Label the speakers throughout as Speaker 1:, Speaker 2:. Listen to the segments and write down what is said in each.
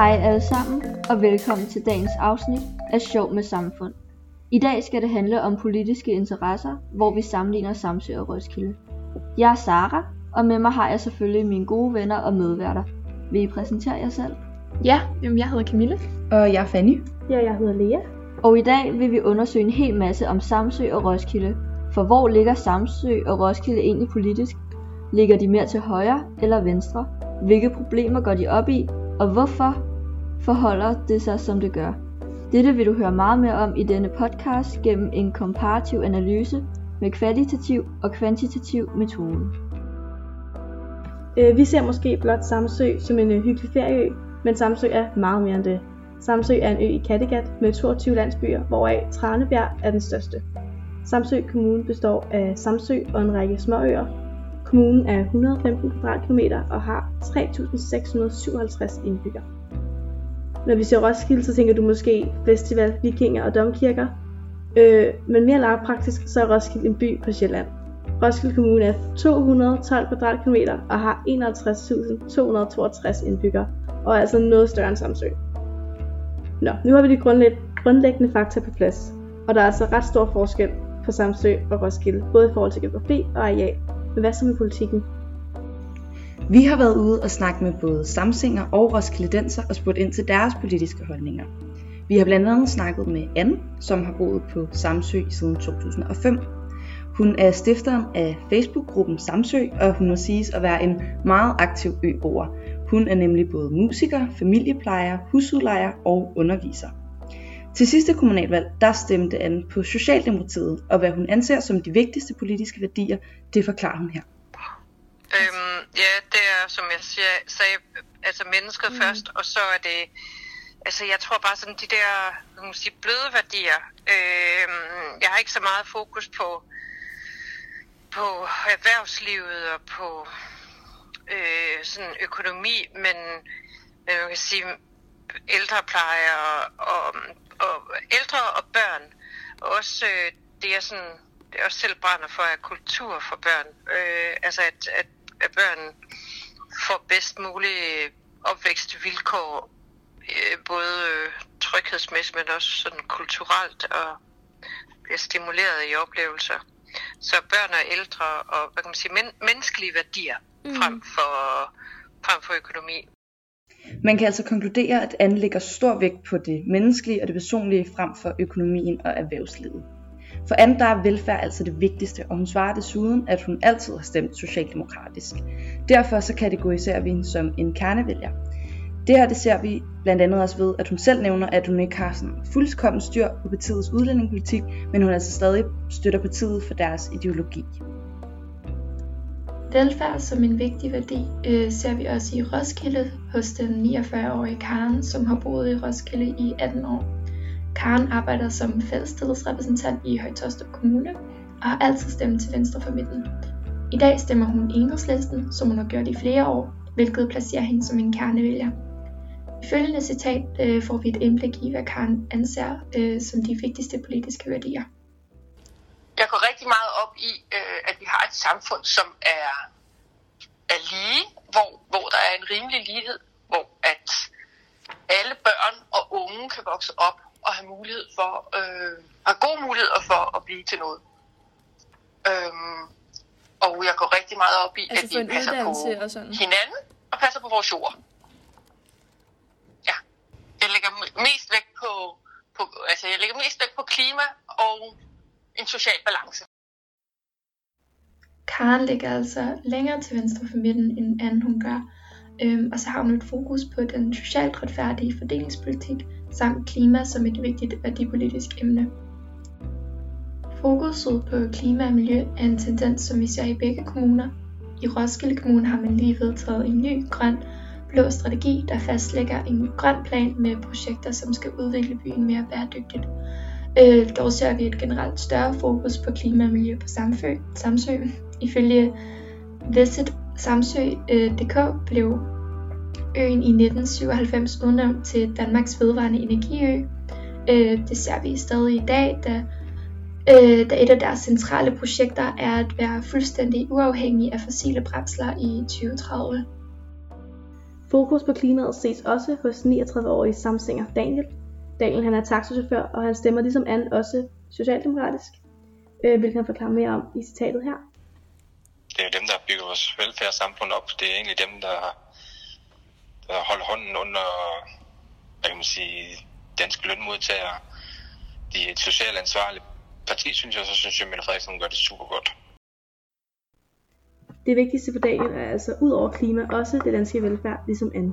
Speaker 1: Hej alle sammen, og velkommen til dagens afsnit af Sjov med Samfund. I dag skal det handle om politiske interesser, hvor vi sammenligner Samsø og Roskilde. Jeg er Sara, og med mig har jeg selvfølgelig mine gode venner og medværter. Vil I præsentere jer selv?
Speaker 2: Ja, jamen jeg hedder Camille.
Speaker 3: Og jeg er Fanny.
Speaker 4: Ja, jeg hedder Lea.
Speaker 1: Og i dag vil vi undersøge en hel masse om Samsø og Roskilde. For hvor ligger Samsø og Roskilde egentlig politisk? Ligger de mere til højre eller venstre? Hvilke problemer går de op i? Og hvorfor forholder det sig som det gør? Dette vil du høre meget mere om i denne podcast gennem en komparativ analyse med kvalitativ og kvantitativ metode.
Speaker 4: Øh, vi ser måske blot Samsø som en øh, hyggelig ferieø, men Samsø er meget mere end det. Samsø er en ø i Kattegat med 22 landsbyer, hvoraf Tranebjerg er den største. Samsø Kommune består af Samsø og en række småøer. Kommunen er 115 kvadratkilometer og har 3.657 indbyggere. Når vi ser Roskilde, så tænker du måske festival, vikinger og domkirker. Øh, men mere lavpraktisk, så er Roskilde en by på Sjælland. Roskilde Kommune er 212 kvadratkilometer og har 51.262 indbyggere, og er altså noget større end Samsø. Nå, nu har vi de grundlæggende fakta på plads, og der er altså ret stor forskel på Samsø og Roskilde, både i forhold til geografi og areal. Men hvad så med politikken?
Speaker 3: Vi har været ude og snakke med både Samsinger og Roskildenser og spurgt ind til deres politiske holdninger. Vi har blandt andet snakket med Anne, som har boet på Samsø siden 2005. Hun er stifteren af Facebook-gruppen Samsø, og hun må siges at være en meget aktiv øboer. Hun er nemlig både musiker, familieplejer, husudlejer og underviser. Til sidste kommunalvalg, der stemte Anne på Socialdemokratiet, og hvad hun anser som de vigtigste politiske værdier, det forklarer hun her.
Speaker 5: Øhm, ja, det er, som jeg siger, sagde, altså mennesket mm. først, og så er det, altså jeg tror bare sådan de der, man sige, bløde værdier. Øhm, jeg har ikke så meget fokus på, på erhvervslivet og på øh, sådan økonomi, men øh, man kan sige ældrepleje og, og, og ældre og børn. Og også øh, det er sådan, det er også selv brænder for, at kultur for børn. Øh, altså at, at at børn får bedst mulige opvækstvilkår, øh, både tryghedsmæssigt, men også sådan kulturelt, og bliver stimuleret i oplevelser. Så børn og ældre og hvad kan man sige, men, menneskelige værdier mm. frem, for, frem for økonomi.
Speaker 3: Man kan altså konkludere, at Anne lægger stor vægt på det menneskelige og det personlige frem for økonomien og erhvervslivet. For Anne der er velfærd altså det vigtigste, og hun svarer desuden, at hun altid har stemt socialdemokratisk. Derfor så kategoriserer vi hende som en kernevælger. Det her det ser vi blandt andet også ved, at hun selv nævner, at hun ikke har sådan fuldkommen styr på partiets udlændingepolitik, men hun altså stadig støtter partiet for deres ideologi.
Speaker 2: Velfærd som en vigtig værdi øh, ser vi også i Roskilde hos den 49-årige Karen, som har boet i Roskilde i 18 år. Karen arbejder som fællestillidsrepræsentant i Højtostrup Kommune og har altid stemt til venstre for midten. I dag stemmer hun enhedslisten, som hun har gjort i flere år, hvilket placerer hende som en kernevælger. I følgende citat øh, får vi et indblik i, hvad Karen anser øh, som de vigtigste politiske værdier.
Speaker 5: Jeg går rigtig meget op i, øh, at vi har et samfund, som er, er lige, hvor, hvor der er en rimelig lighed, hvor at alle børn og unge kan vokse op at have mulighed for, øh, har gode muligheder for at blive til noget. Øhm, og jeg går rigtig meget op i, altså at vi passer på og sådan. hinanden og passer på vores jord. Ja. Jeg lægger mest vægt på, på, altså jeg lægger mest vægt på klima og en social balance.
Speaker 2: Karen ligger altså længere til venstre for midten, end Anne hun gør. Øhm, og så har hun et fokus på den socialt retfærdige fordelingspolitik, samt klima som et vigtigt værdipolitisk emne. Fokuset på klima og miljø er en tendens, som vi ser i begge kommuner. I Roskilde Kommune har man lige vedtaget en ny grøn blå strategi, der fastlægger en grøn plan med projekter, som skal udvikle byen mere bæredygtigt. Øh, dog ser vi et generelt større fokus på klima og miljø på Samsø. Samsø. Ifølge Visit Samsø.dk øh, blev øen i 1997 udnævnt til Danmarks vedvarende energiø. Øh, det ser vi stadig i dag, da, øh, da et af deres centrale projekter er at være fuldstændig uafhængig af fossile brændsler i 2030.
Speaker 4: Fokus på klimaet ses også hos 39-årige samsinger Daniel. Daniel han er taxachauffør, og han stemmer ligesom Anne også socialdemokratisk, øh, hvilket han forklarer mere om i citatet her.
Speaker 6: Det er dem, der bygger vores velfærdssamfund op. Det er egentlig dem, der, der holder hånden under hvad kan man sige, danske lønmodtagere. De er et socialt ansvarligt parti, synes jeg, så synes jeg, at Mette Frederiksen gør det super godt.
Speaker 4: Det vigtigste for Daniel er altså ud over klima også det danske velfærd, ligesom Anne.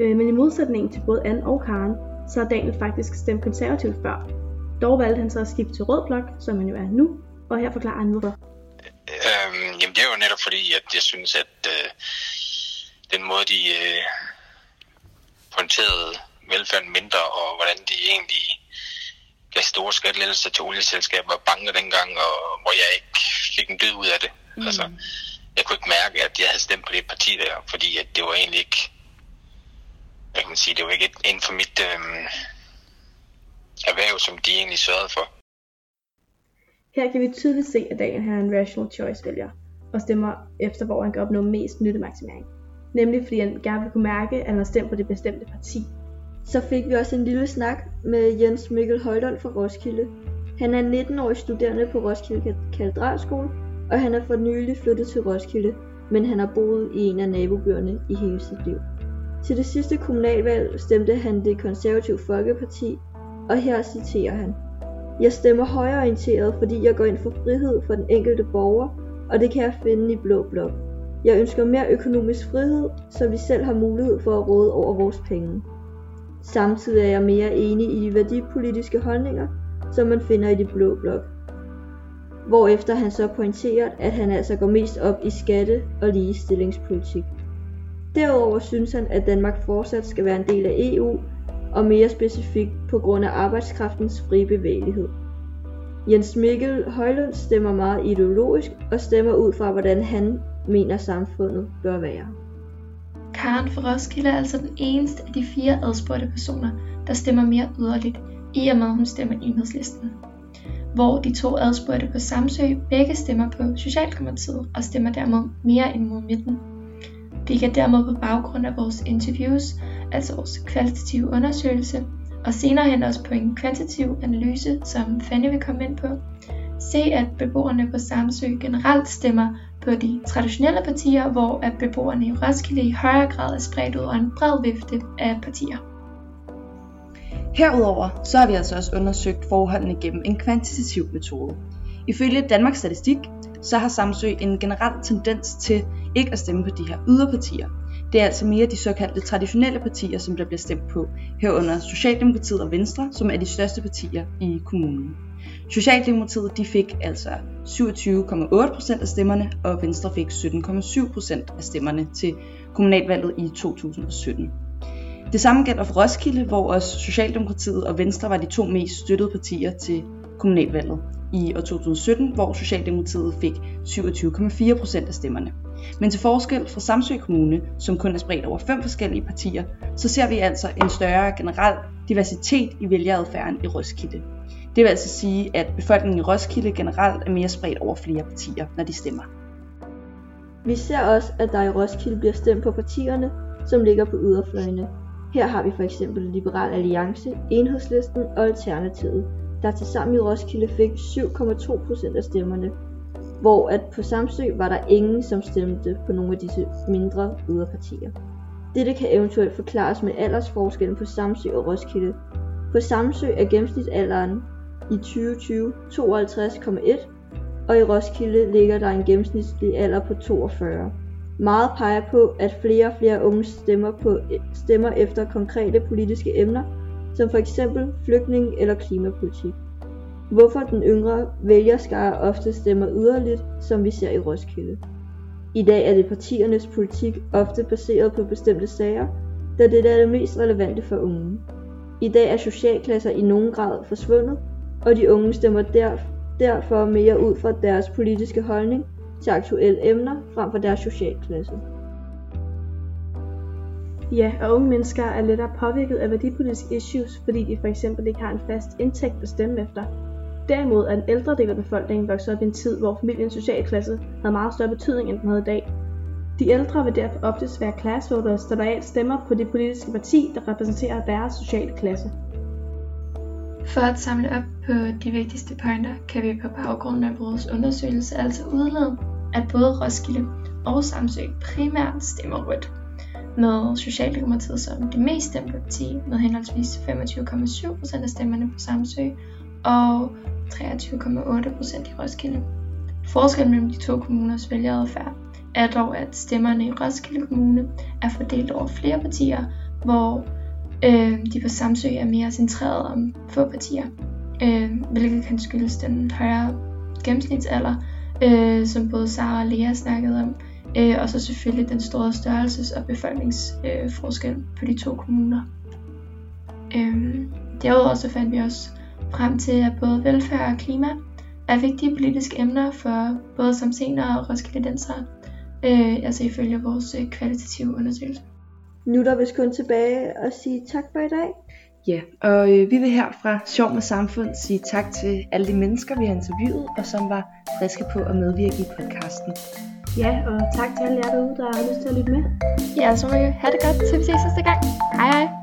Speaker 4: Øh, men i modsætning til både Anne og Karen, så har Daniel faktisk stemt konservativt før. Dog valgte han så at skifte til rød blok, som han jo er nu, og her forklarer han hvorfor.
Speaker 6: Jamen det er jo netop fordi, at jeg synes, at øh, den måde, de øh, pointerede velfærden mindre, og hvordan de egentlig gav store skattelettelser til olieselskaber og banker dengang, og hvor jeg ikke fik en død ud af det. Mm. Altså, jeg kunne ikke mærke, at jeg havde stemt på det parti der, fordi at det var egentlig ikke, jeg kan sige, det var ikke inden for mit øh, erhverv, som de egentlig sørgede for.
Speaker 4: Her kan vi tydeligt se, at Daniel er en rational choice vælger, og stemmer efter, hvor han kan opnå mest nyttemaksimering. Nemlig fordi han gerne vil kunne mærke, at han har stemt på det bestemte parti.
Speaker 1: Så fik vi også en lille snak med Jens Mikkel Holdon fra Roskilde. Han er 19-årig studerende på Roskilde Katedralskole, og han er for nylig flyttet til Roskilde, men han har boet i en af nabobyerne i hele sit liv. Til det sidste kommunalvalg stemte han det konservative Folkeparti, og her citerer han. Jeg stemmer højreorienteret, fordi jeg går ind for frihed for den enkelte borger, og det kan jeg finde i Blå Blok. Jeg ønsker mere økonomisk frihed, så vi selv har mulighed for at råde over vores penge. Samtidig er jeg mere enig i de værdipolitiske holdninger, som man finder i de blå blok. Hvorefter han så pointerer, at han altså går mest op i skatte- og ligestillingspolitik. Derudover synes han, at Danmark fortsat skal være en del af EU, og mere specifikt på grund af arbejdskraftens frie bevægelighed. Jens Mikkel Højlund stemmer meget ideologisk og stemmer ud fra, hvordan han mener samfundet bør være.
Speaker 2: Karen fra Roskilde er altså den eneste af de fire adspurgte personer, der stemmer mere yderligt, i og med at hun stemmer enhedslisten. Hvor de to adspurgte på Samsø begge stemmer på Socialdemokratiet og stemmer dermed mere end mod midten. Vi kan dermed på baggrund af vores interviews, altså vores kvalitative undersøgelse, og senere hen også på en kvantitativ analyse, som Fanny vil komme ind på, se at beboerne på Samsø generelt stemmer på de traditionelle partier, hvor at beboerne i Roskilde i højere grad er spredt ud over en bred vifte af partier.
Speaker 3: Herudover så har vi altså også undersøgt forholdene gennem en kvantitativ metode. Ifølge Danmarks Statistik så har Samsø en generel tendens til ikke at stemme på de her yderpartier. Det er altså mere de såkaldte traditionelle partier, som der bliver stemt på, herunder Socialdemokratiet og Venstre, som er de største partier i kommunen. Socialdemokratiet de fik altså 27,8% af stemmerne, og Venstre fik 17,7% af stemmerne til kommunalvalget i 2017. Det samme gælder for Roskilde, hvor også Socialdemokratiet og Venstre var de to mest støttede partier til kommunalvalget i år 2017, hvor Socialdemokratiet fik 27,4% af stemmerne. Men til forskel fra Samsø Kommune, som kun er spredt over fem forskellige partier, så ser vi altså en større generel diversitet i vælgeradfærden i Roskilde. Det vil altså sige, at befolkningen i Roskilde generelt er mere spredt over flere partier, når de stemmer.
Speaker 1: Vi ser også, at der i Roskilde bliver stemt på partierne, som ligger på yderfløjene. Her har vi for eksempel Liberal Alliance, Enhedslisten og Alternativet, der til sammen i Roskilde fik 7,2% af stemmerne, hvor at på Samsø var der ingen, som stemte på nogle af disse mindre yderpartier. Dette kan eventuelt forklares med aldersforskellen på Samsø og Roskilde. På Samsø er gennemsnitsalderen i 2020 52,1, og i Roskilde ligger der en gennemsnitlig alder på 42. Meget peger på, at flere og flere unge stemmer, på, stemmer efter konkrete politiske emner, som for eksempel flygtning eller klimapolitik. Hvorfor den yngre vælgerskare ofte stemmer yderligt, som vi ser i Roskilde. I dag er det partiernes politik ofte baseret på bestemte sager, da det er det mest relevante for unge. I dag er socialklasser i nogen grad forsvundet, og de unge stemmer der, derfor mere ud fra deres politiske holdning til aktuelle emner frem for deres socialklasse.
Speaker 4: Ja, og unge mennesker er lettere påvirket af værdipolitiske issues, fordi de for eksempel ikke har en fast indtægt at stemme efter. Derimod er den ældre del af befolkningen vokset op i en tid, hvor familiens socialklasse havde meget større betydning, end den havde i dag. De ældre vil derfor oftest være classvoters, der lojalt stemmer på det politiske parti, der repræsenterer deres sociale klasse.
Speaker 2: For at samle op på de vigtigste pointer, kan vi på baggrund af vores undersøgelse altså udlede, at både Roskilde og Samsø primært stemmer rødt, med Socialdemokratiet som det mest stemte parti med henholdsvis 25,7% af stemmerne på Samsø og 23,8% i Roskilde. Forskellen mellem de to kommuners vælgeradfærd er dog, at stemmerne i Roskilde Kommune er fordelt over flere partier, hvor øh, de på Samsø er mere centreret om få partier, øh, hvilket kan skyldes den højere gennemsnitsalder, øh, som både Sara og Lea snakkede om, øh, og så selvfølgelig den store størrelses- og befolkningsforskel øh, på de to kommuner. Øh, derudover så fandt vi også frem til, at både velfærd og klima er vigtige politiske emner for både samsener og roskildensere, øh, altså ifølge vores øh, kvalitative undersøgelse.
Speaker 1: Nu er der vist kun tilbage at sige tak for i dag.
Speaker 3: Ja, og øh, vi vil her fra Sjov med Samfund sige tak til alle de mennesker, vi har interviewet, og som var friske på at medvirke i podcasten.
Speaker 4: Ja, og tak til alle jer derude, der har lyst til at lytte med.
Speaker 2: Ja, så må I have det godt, til vi ses næste gang. Hej hej!